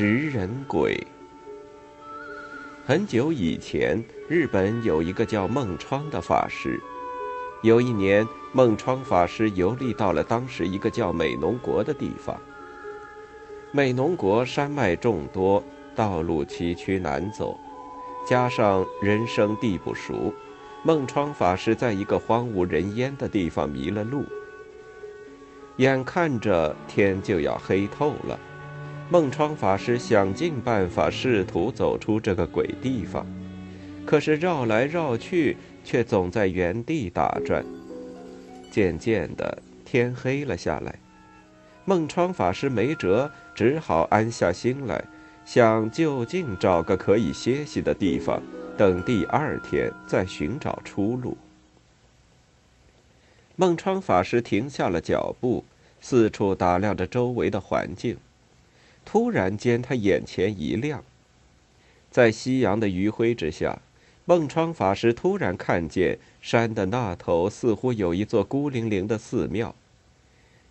食人鬼。很久以前，日本有一个叫孟窗的法师。有一年，孟窗法师游历到了当时一个叫美浓国的地方。美浓国山脉众多，道路崎岖难走，加上人生地不熟，孟窗法师在一个荒无人烟的地方迷了路。眼看着天就要黑透了，孟窗法师想尽办法试图走出这个鬼地方，可是绕来绕去，却总在原地打转。渐渐的，天黑了下来，孟窗法师没辙，只好安下心来，想就近找个可以歇息的地方，等第二天再寻找出路。孟窗法师停下了脚步，四处打量着周围的环境。突然间，他眼前一亮，在夕阳的余晖之下，孟川法师突然看见山的那头似乎有一座孤零零的寺庙。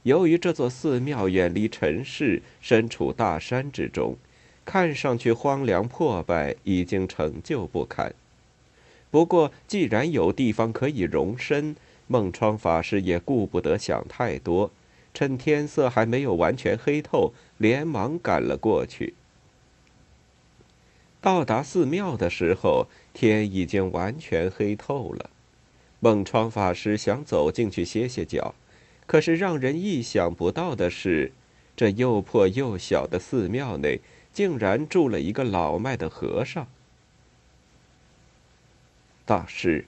由于这座寺庙远离尘世，身处大山之中，看上去荒凉破败，已经陈旧不堪。不过，既然有地方可以容身，孟川法师也顾不得想太多，趁天色还没有完全黑透，连忙赶了过去。到达寺庙的时候，天已经完全黑透了。孟窗法师想走进去歇歇脚，可是让人意想不到的是，这又破又小的寺庙内，竟然住了一个老迈的和尚。大师。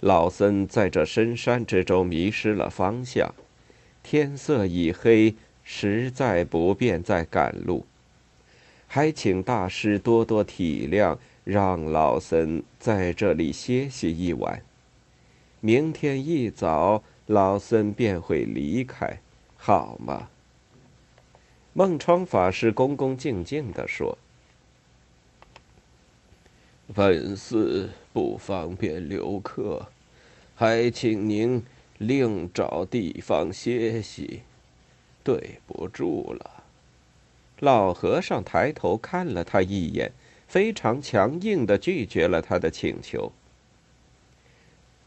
老僧在这深山之中迷失了方向，天色已黑，实在不便再赶路，还请大师多多体谅，让老僧在这里歇息一晚。明天一早，老僧便会离开，好吗？孟窗法师恭恭敬敬地说：“本寺不方便留客。”还请您另找地方歇息，对不住了。老和尚抬头看了他一眼，非常强硬的拒绝了他的请求。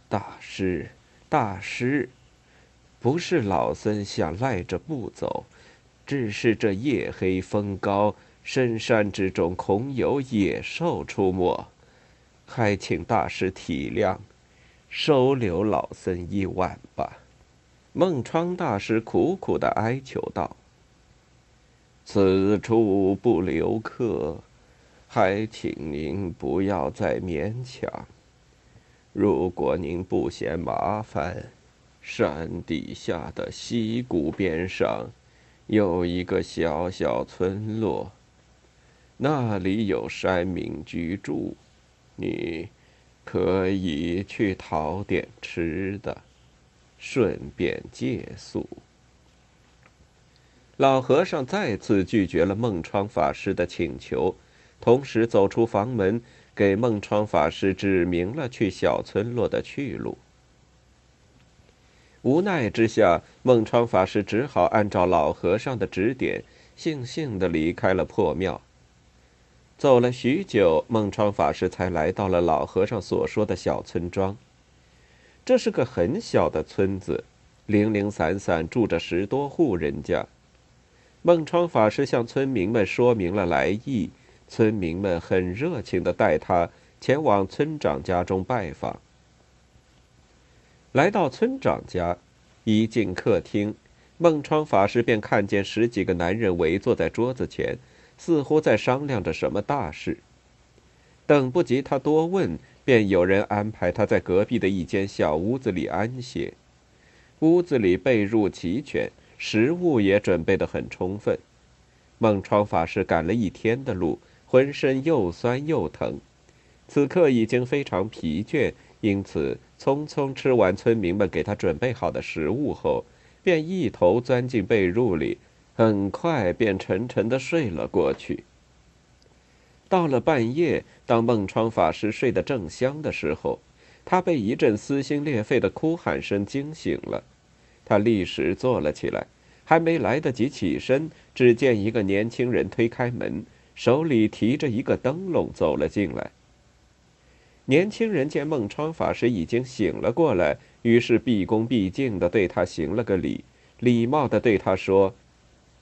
大师，大师，不是老僧想赖着不走，只是这夜黑风高，深山之中恐有野兽出没，还请大师体谅。收留老僧一晚吧，孟窗大师苦苦的哀求道：“此处不留客，还请您不要再勉强。如果您不嫌麻烦，山底下的溪谷边上有一个小小村落，那里有山民居住，你。”可以去讨点吃的，顺便借宿。老和尚再次拒绝了孟窗法师的请求，同时走出房门，给孟窗法师指明了去小村落的去路。无奈之下，孟窗法师只好按照老和尚的指点，悻悻地离开了破庙。走了许久，孟窗法师才来到了老和尚所说的小村庄。这是个很小的村子，零零散散住着十多户人家。孟窗法师向村民们说明了来意，村民们很热情的带他前往村长家中拜访。来到村长家，一进客厅，孟窗法师便看见十几个男人围坐在桌子前。似乎在商量着什么大事。等不及他多问，便有人安排他在隔壁的一间小屋子里安歇。屋子里被褥齐全，食物也准备得很充分。孟窗法师赶了一天的路，浑身又酸又疼，此刻已经非常疲倦，因此匆匆吃完村民们给他准备好的食物后，便一头钻进被褥里。很快便沉沉的睡了过去。到了半夜，当孟窗法师睡得正香的时候，他被一阵撕心裂肺的哭喊声惊醒了。他立时坐了起来，还没来得及起身，只见一个年轻人推开门，手里提着一个灯笼走了进来。年轻人见孟窗法师已经醒了过来，于是毕恭毕敬地对他行了个礼，礼貌地对他说：“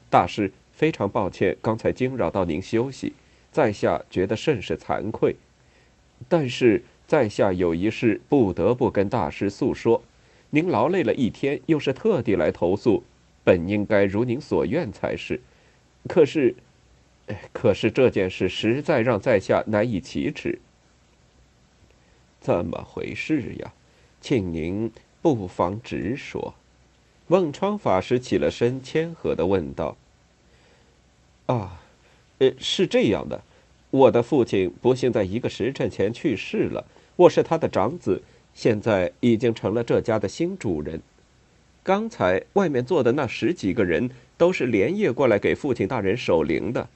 大师，非常抱歉，刚才惊扰到您休息，在下觉得甚是惭愧。但是在下有一事不得不跟大师诉说。您劳累了一天，又是特地来投诉。”本应该如您所愿才是，可是，可是这件事实在让在下难以启齿。怎么回事呀？请您不妨直说。孟窗法师起了身，谦和的问道：“啊，呃，是这样的，我的父亲不幸在一个时辰前去世了，我是他的长子，现在已经成了这家的新主人。”刚才外面坐的那十几个人都是连夜过来给父亲大人守灵的。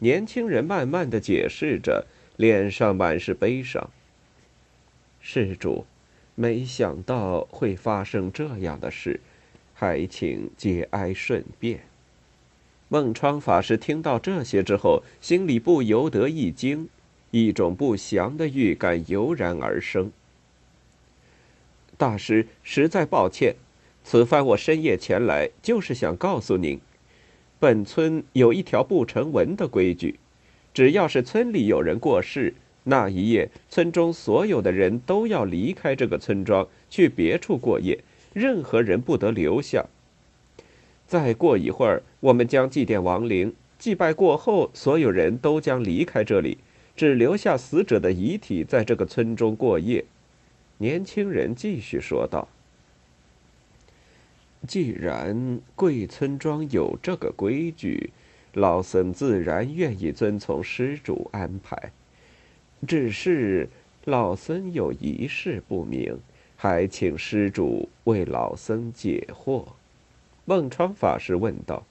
年轻人慢慢的解释着，脸上满是悲伤。施主，没想到会发生这样的事，还请节哀顺变。孟窗法师听到这些之后，心里不由得一惊，一种不祥的预感油然而生。大师，实在抱歉。此番我深夜前来，就是想告诉您，本村有一条不成文的规矩：只要是村里有人过世，那一夜村中所有的人都要离开这个村庄，去别处过夜，任何人不得留下。再过一会儿，我们将祭奠亡灵，祭拜过后，所有人都将离开这里，只留下死者的遗体在这个村中过夜。年轻人继续说道。既然贵村庄有这个规矩，老僧自然愿意遵从施主安排。只是老僧有一事不明，还请施主为老僧解惑。孟川法师问道：“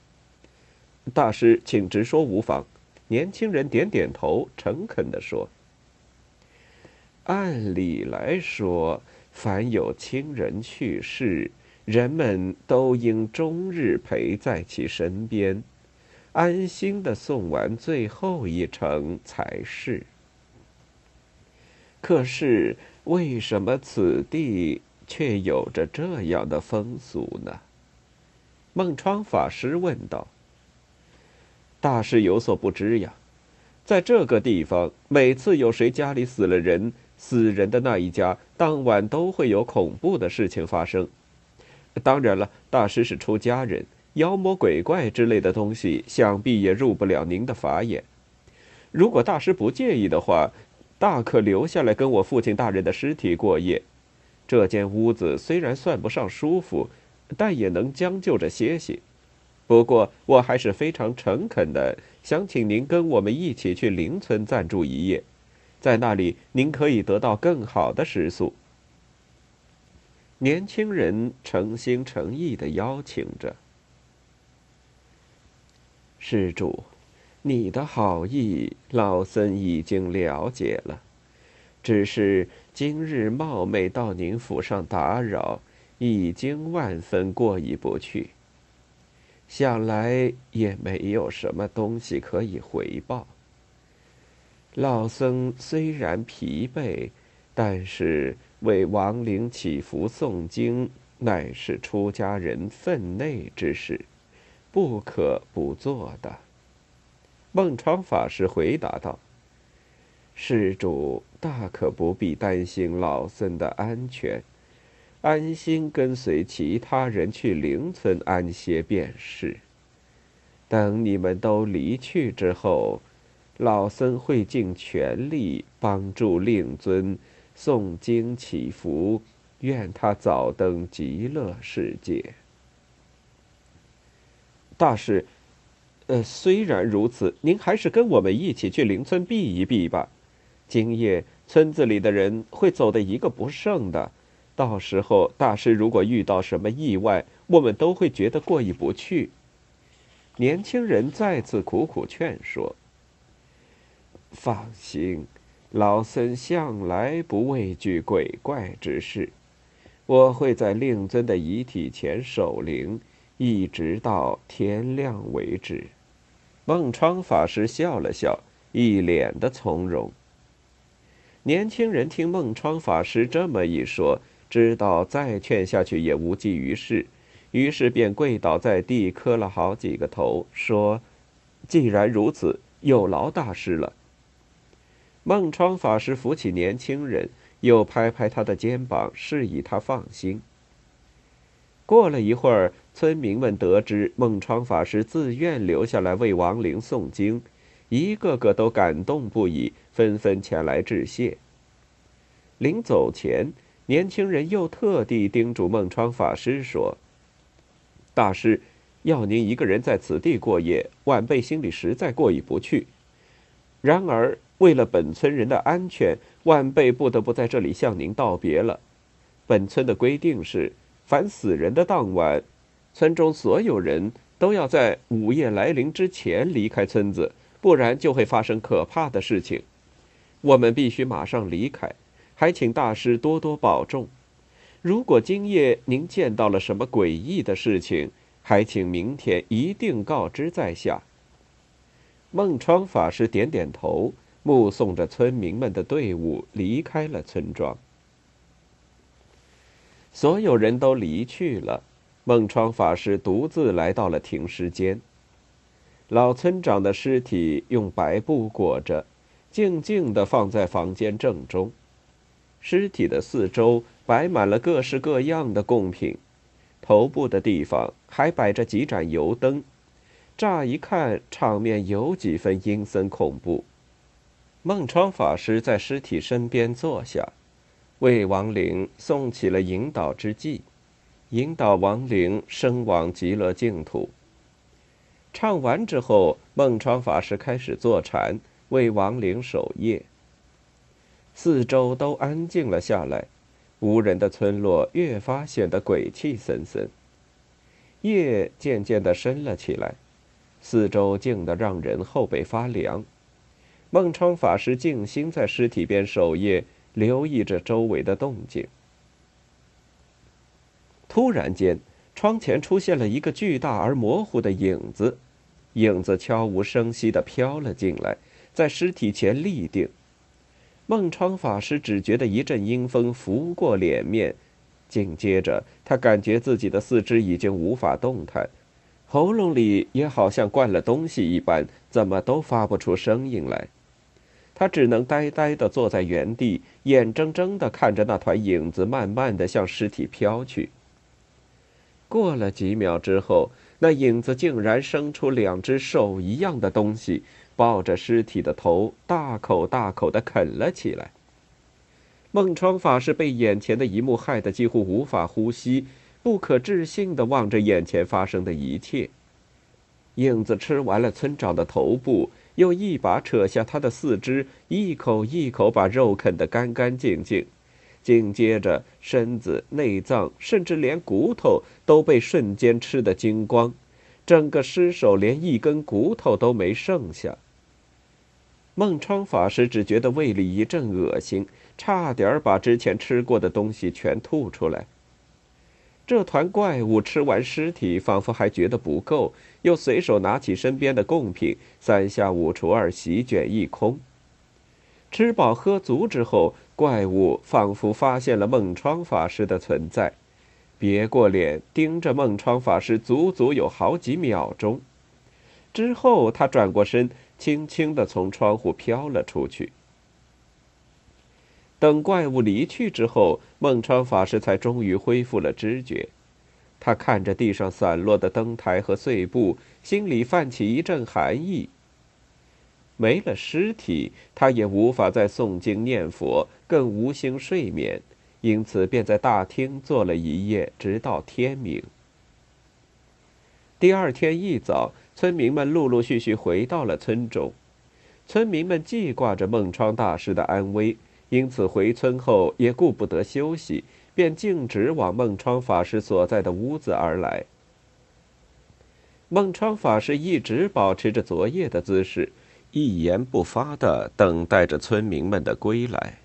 大师，请直说无妨。”年轻人点点头，诚恳地说：“按理来说，凡有亲人去世，”人们都应终日陪在其身边，安心的送完最后一程才是。可是，为什么此地却有着这样的风俗呢？孟川法师问道。大师有所不知呀，在这个地方，每次有谁家里死了人，死人的那一家当晚都会有恐怖的事情发生。当然了，大师是出家人，妖魔鬼怪之类的东西，想必也入不了您的法眼。如果大师不介意的话，大可留下来跟我父亲大人的尸体过夜。这间屋子虽然算不上舒服，但也能将就着歇息。不过，我还是非常诚恳的，想请您跟我们一起去邻村暂住一夜，在那里您可以得到更好的食宿。年轻人诚心诚意的邀请着施主，你的好意，老僧已经了解了。只是今日冒昧到您府上打扰，已经万分过意不去。想来也没有什么东西可以回报。老僧虽然疲惫，但是。为亡灵祈福诵经，乃是出家人分内之事，不可不做的。孟窗法师回答道：“施主大可不必担心老僧的安全，安心跟随其他人去灵村安歇便是。等你们都离去之后，老僧会尽全力帮助令尊。”诵经祈福，愿他早登极乐世界。大师，呃，虽然如此，您还是跟我们一起去邻村避一避吧。今夜村子里的人会走得一个不剩的，到时候大师如果遇到什么意外，我们都会觉得过意不去。年轻人再次苦苦劝说：“放心。”老僧向来不畏惧鬼怪之事，我会在令尊的遗体前守灵，一直到天亮为止。孟窗法师笑了笑，一脸的从容。年轻人听孟窗法师这么一说，知道再劝下去也无济于事，于是便跪倒在地，磕了好几个头，说：“既然如此，有劳大师了。”孟窗法师扶起年轻人，又拍拍他的肩膀，示意他放心。过了一会儿，村民们得知孟窗法师自愿留下来为亡灵诵经，一个个都感动不已，纷纷前来致谢。临走前，年轻人又特地叮嘱孟窗法师说：“大师，要您一个人在此地过夜，晚辈心里实在过意不去。然而，为了本村人的安全，晚辈不得不在这里向您道别了。本村的规定是。”凡死人的当晚，村中所有人都要在午夜来临之前离开村子，不然就会发生可怕的事情。我们必须马上离开，还请大师多多保重。如果今夜您见到了什么诡异的事情，还请明天一定告知在下。孟窗法师点点头，目送着村民们的队伍离开了村庄。所有人都离去了，孟窗法师独自来到了停尸间。老村长的尸体用白布裹着，静静地放在房间正中。尸体的四周摆满了各式各样的贡品，头部的地方还摆着几盏油灯。乍一看，场面有几分阴森恐怖。孟川法师在尸体身边坐下。为亡灵诵起了引导之偈，引导亡灵生往极乐净土。唱完之后，孟川法师开始坐禅，为亡灵守夜。四周都安静了下来，无人的村落越发显得鬼气森森。夜渐渐的深了起来，四周静得让人后背发凉。孟窗法师静心在尸体边守夜。留意着周围的动静。突然间，窗前出现了一个巨大而模糊的影子，影子悄无声息地飘了进来，在尸体前立定。孟窗法师只觉得一阵阴风拂过脸面，紧接着他感觉自己的四肢已经无法动弹，喉咙里也好像灌了东西一般，怎么都发不出声音来。他只能呆呆地坐在原地，眼睁睁地看着那团影子慢慢地向尸体飘去。过了几秒之后，那影子竟然生出两只手一样的东西，抱着尸体的头，大口大口地啃了起来。孟窗法师被眼前的一幕害得几乎无法呼吸，不可置信地望着眼前发生的一切。影子吃完了村长的头部。又一把扯下他的四肢，一口一口把肉啃得干干净净，紧接着身子、内脏，甚至连骨头都被瞬间吃得精光，整个尸首连一根骨头都没剩下。孟窗法师只觉得胃里一阵恶心，差点把之前吃过的东西全吐出来。这团怪物吃完尸体，仿佛还觉得不够，又随手拿起身边的贡品，三下五除二席卷一空。吃饱喝足之后，怪物仿佛发现了孟窗法师的存在，别过脸盯着孟窗法师，足足有好几秒钟。之后，他转过身，轻轻地从窗户飘了出去。等怪物离去之后，孟川法师才终于恢复了知觉。他看着地上散落的灯台和碎布，心里泛起一阵寒意。没了尸体，他也无法再诵经念佛，更无心睡眠，因此便在大厅坐了一夜，直到天明。第二天一早，村民们陆陆续续回到了村中，村民们记挂着孟窗大师的安危。因此，回村后也顾不得休息，便径直往孟窗法师所在的屋子而来。孟窗法师一直保持着昨夜的姿势，一言不发的等待着村民们的归来。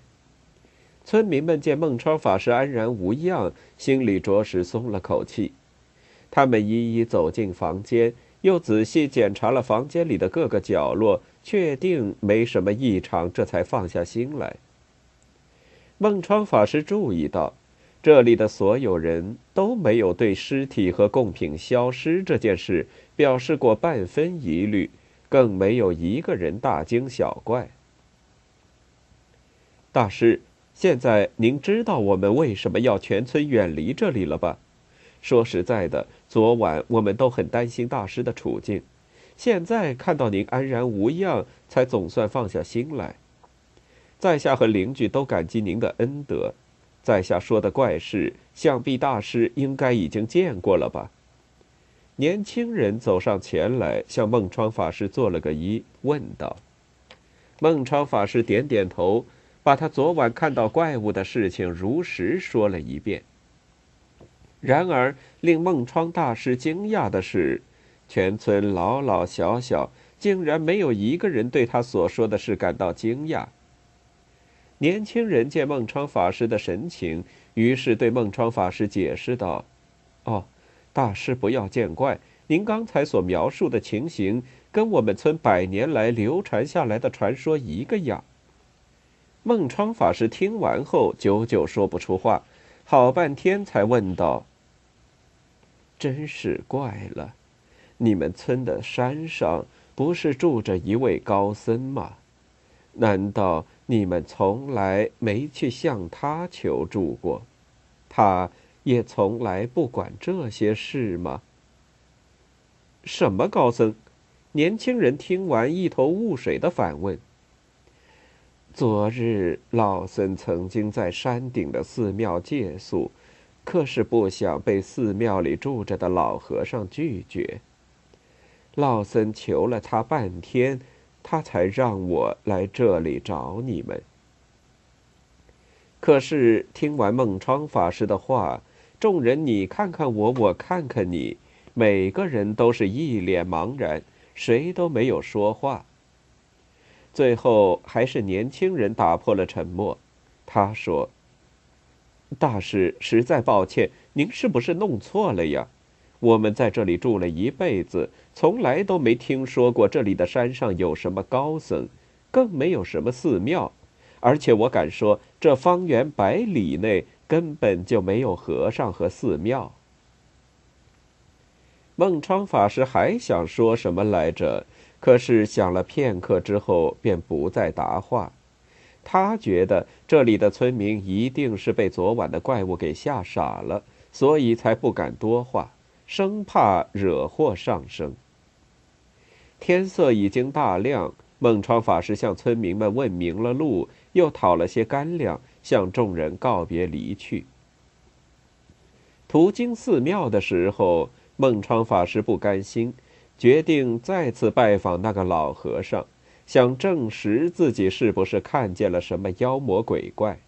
村民们见孟超法师安然无恙，心里着实松了口气。他们一一走进房间，又仔细检查了房间里的各个角落，确定没什么异常，这才放下心来。孟超法师注意到，这里的所有人都没有对尸体和贡品消失这件事表示过半分疑虑，更没有一个人大惊小怪。大师，现在您知道我们为什么要全村远离这里了吧？说实在的，昨晚我们都很担心大师的处境，现在看到您安然无恙，才总算放下心来。在下和邻居都感激您的恩德，在下说的怪事，想必大师应该已经见过了吧？年轻人走上前来，向孟窗法师做了个揖，问道：“孟窗法师点点头，把他昨晚看到怪物的事情如实说了一遍。然而，令孟窗大师惊讶的是，全村老老小小竟然没有一个人对他所说的事感到惊讶。”年轻人见孟窗法师的神情，于是对孟窗法师解释道：“哦，大师不要见怪，您刚才所描述的情形，跟我们村百年来流传下来的传说一个样。”孟窗法师听完后，久久说不出话，好半天才问道：“真是怪了，你们村的山上不是住着一位高僧吗？难道？”你们从来没去向他求助过，他也从来不管这些事吗？什么高僧？年轻人听完一头雾水的反问。昨日老僧曾经在山顶的寺庙借宿，可是不想被寺庙里住着的老和尚拒绝。老僧求了他半天。他才让我来这里找你们。可是听完孟窗法师的话，众人你看看我，我看看你，每个人都是一脸茫然，谁都没有说话。最后还是年轻人打破了沉默，他说：“大师，实在抱歉，您是不是弄错了呀？”我们在这里住了一辈子，从来都没听说过这里的山上有什么高僧，更没有什么寺庙，而且我敢说，这方圆百里内根本就没有和尚和寺庙。孟川法师还想说什么来着，可是想了片刻之后，便不再答话。他觉得这里的村民一定是被昨晚的怪物给吓傻了，所以才不敢多话。生怕惹祸上身。天色已经大亮，孟川法师向村民们问明了路，又讨了些干粮，向众人告别离去。途经寺庙的时候，孟窗法师不甘心，决定再次拜访那个老和尚，想证实自己是不是看见了什么妖魔鬼怪。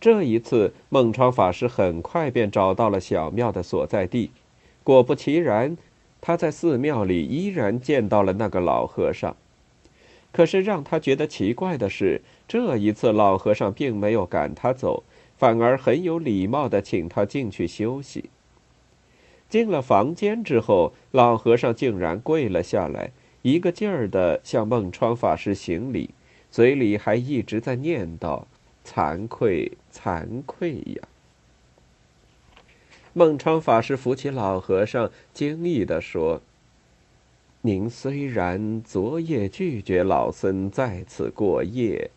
这一次，孟窗法师很快便找到了小庙的所在地。果不其然，他在寺庙里依然见到了那个老和尚。可是让他觉得奇怪的是，这一次老和尚并没有赶他走，反而很有礼貌地请他进去休息。进了房间之后，老和尚竟然跪了下来，一个劲儿地向孟窗法师行礼，嘴里还一直在念叨。惭愧，惭愧呀！孟川法师扶起老和尚，惊异地说：“您虽然昨夜拒绝老僧在此过夜，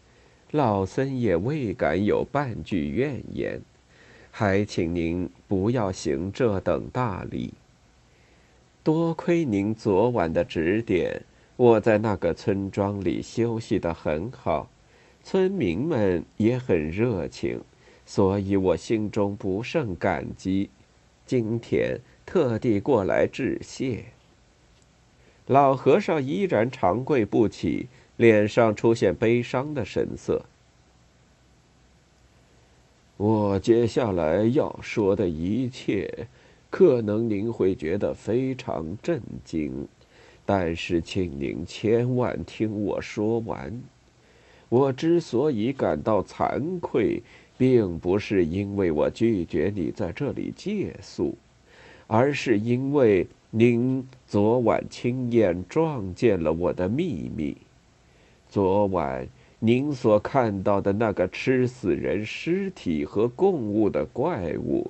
老僧也未敢有半句怨言，还请您不要行这等大礼。多亏您昨晚的指点，我在那个村庄里休息得很好。”村民们也很热情，所以我心中不胜感激。今天特地过来致谢。老和尚依然长跪不起，脸上出现悲伤的神色。我接下来要说的一切，可能您会觉得非常震惊，但是请您千万听我说完。我之所以感到惭愧，并不是因为我拒绝你在这里借宿，而是因为您昨晚亲眼撞见了我的秘密。昨晚您所看到的那个吃死人尸体和供物的怪物，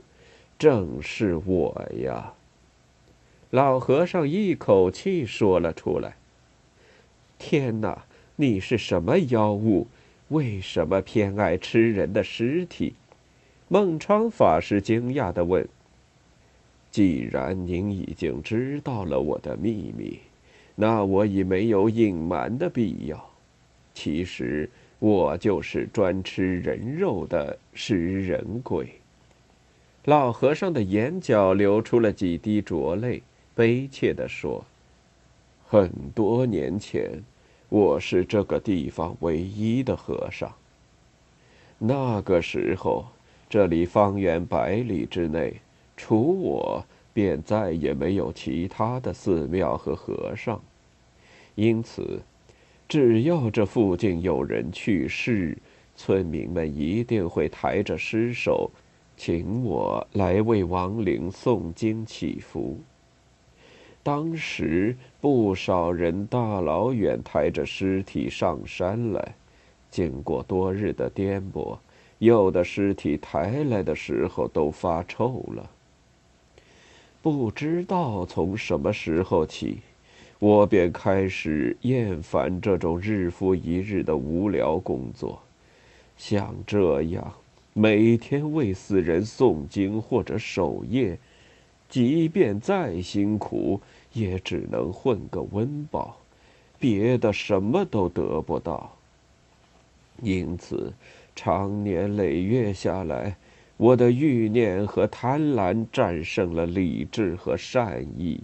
正是我呀！老和尚一口气说了出来。天哪，你是什么妖物？为什么偏爱吃人的尸体？孟昌法师惊讶地问：“既然您已经知道了我的秘密，那我已没有隐瞒的必要。其实，我就是专吃人肉的食人鬼。”老和尚的眼角流出了几滴浊泪，悲切地说：“很多年前。”我是这个地方唯一的和尚。那个时候，这里方圆百里之内，除我，便再也没有其他的寺庙和和尚。因此，只要这附近有人去世，村民们一定会抬着尸首，请我来为亡灵诵经祈福。当时不少人大老远抬着尸体上山来，经过多日的颠簸，有的尸体抬来的时候都发臭了。不知道从什么时候起，我便开始厌烦这种日复一日的无聊工作。像这样每天为死人诵经或者守夜。即便再辛苦，也只能混个温饱，别的什么都得不到。因此，长年累月下来，我的欲念和贪婪战胜了理智和善意。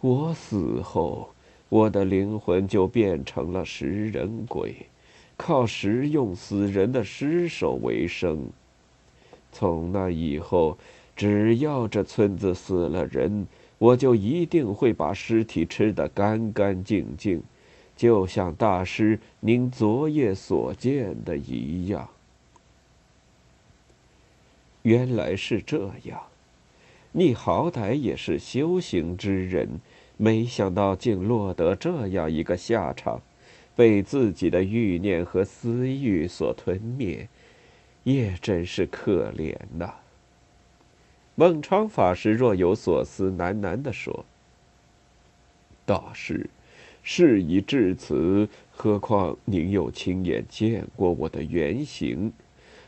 我死后，我的灵魂就变成了食人鬼，靠食用死人的尸首为生。从那以后。只要这村子死了人，我就一定会把尸体吃得干干净净，就像大师您昨夜所见的一样。原来是这样，你好歹也是修行之人，没想到竟落得这样一个下场，被自己的欲念和私欲所吞灭，也真是可怜呐。孟昌法师若有所思，喃喃地说：“大师，事已至此，何况您又亲眼见过我的原形，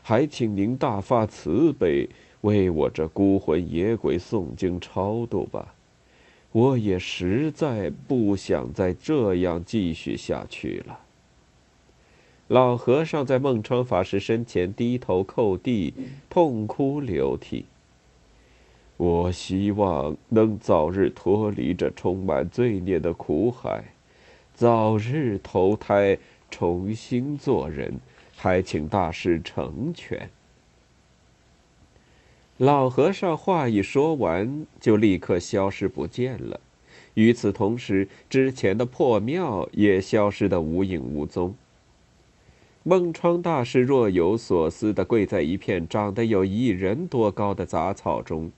还请您大发慈悲，为我这孤魂野鬼诵经超度吧。我也实在不想再这样继续下去了。”老和尚在孟昌法师身前低头叩地，痛哭流涕。我希望能早日脱离这充满罪孽的苦海，早日投胎，重新做人，还请大师成全。老和尚话一说完，就立刻消失不见了。与此同时，之前的破庙也消失得无影无踪。孟窗大师若有所思地跪在一片长得有一人多高的杂草中。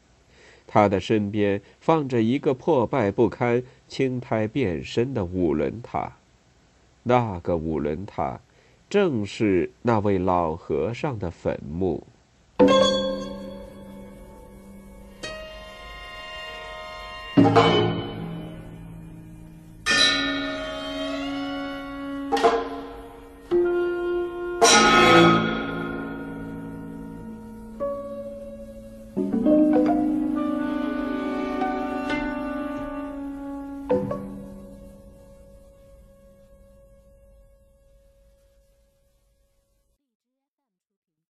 他的身边放着一个破败不堪、青苔遍身的五轮塔，那个五轮塔，正是那位老和尚的坟墓。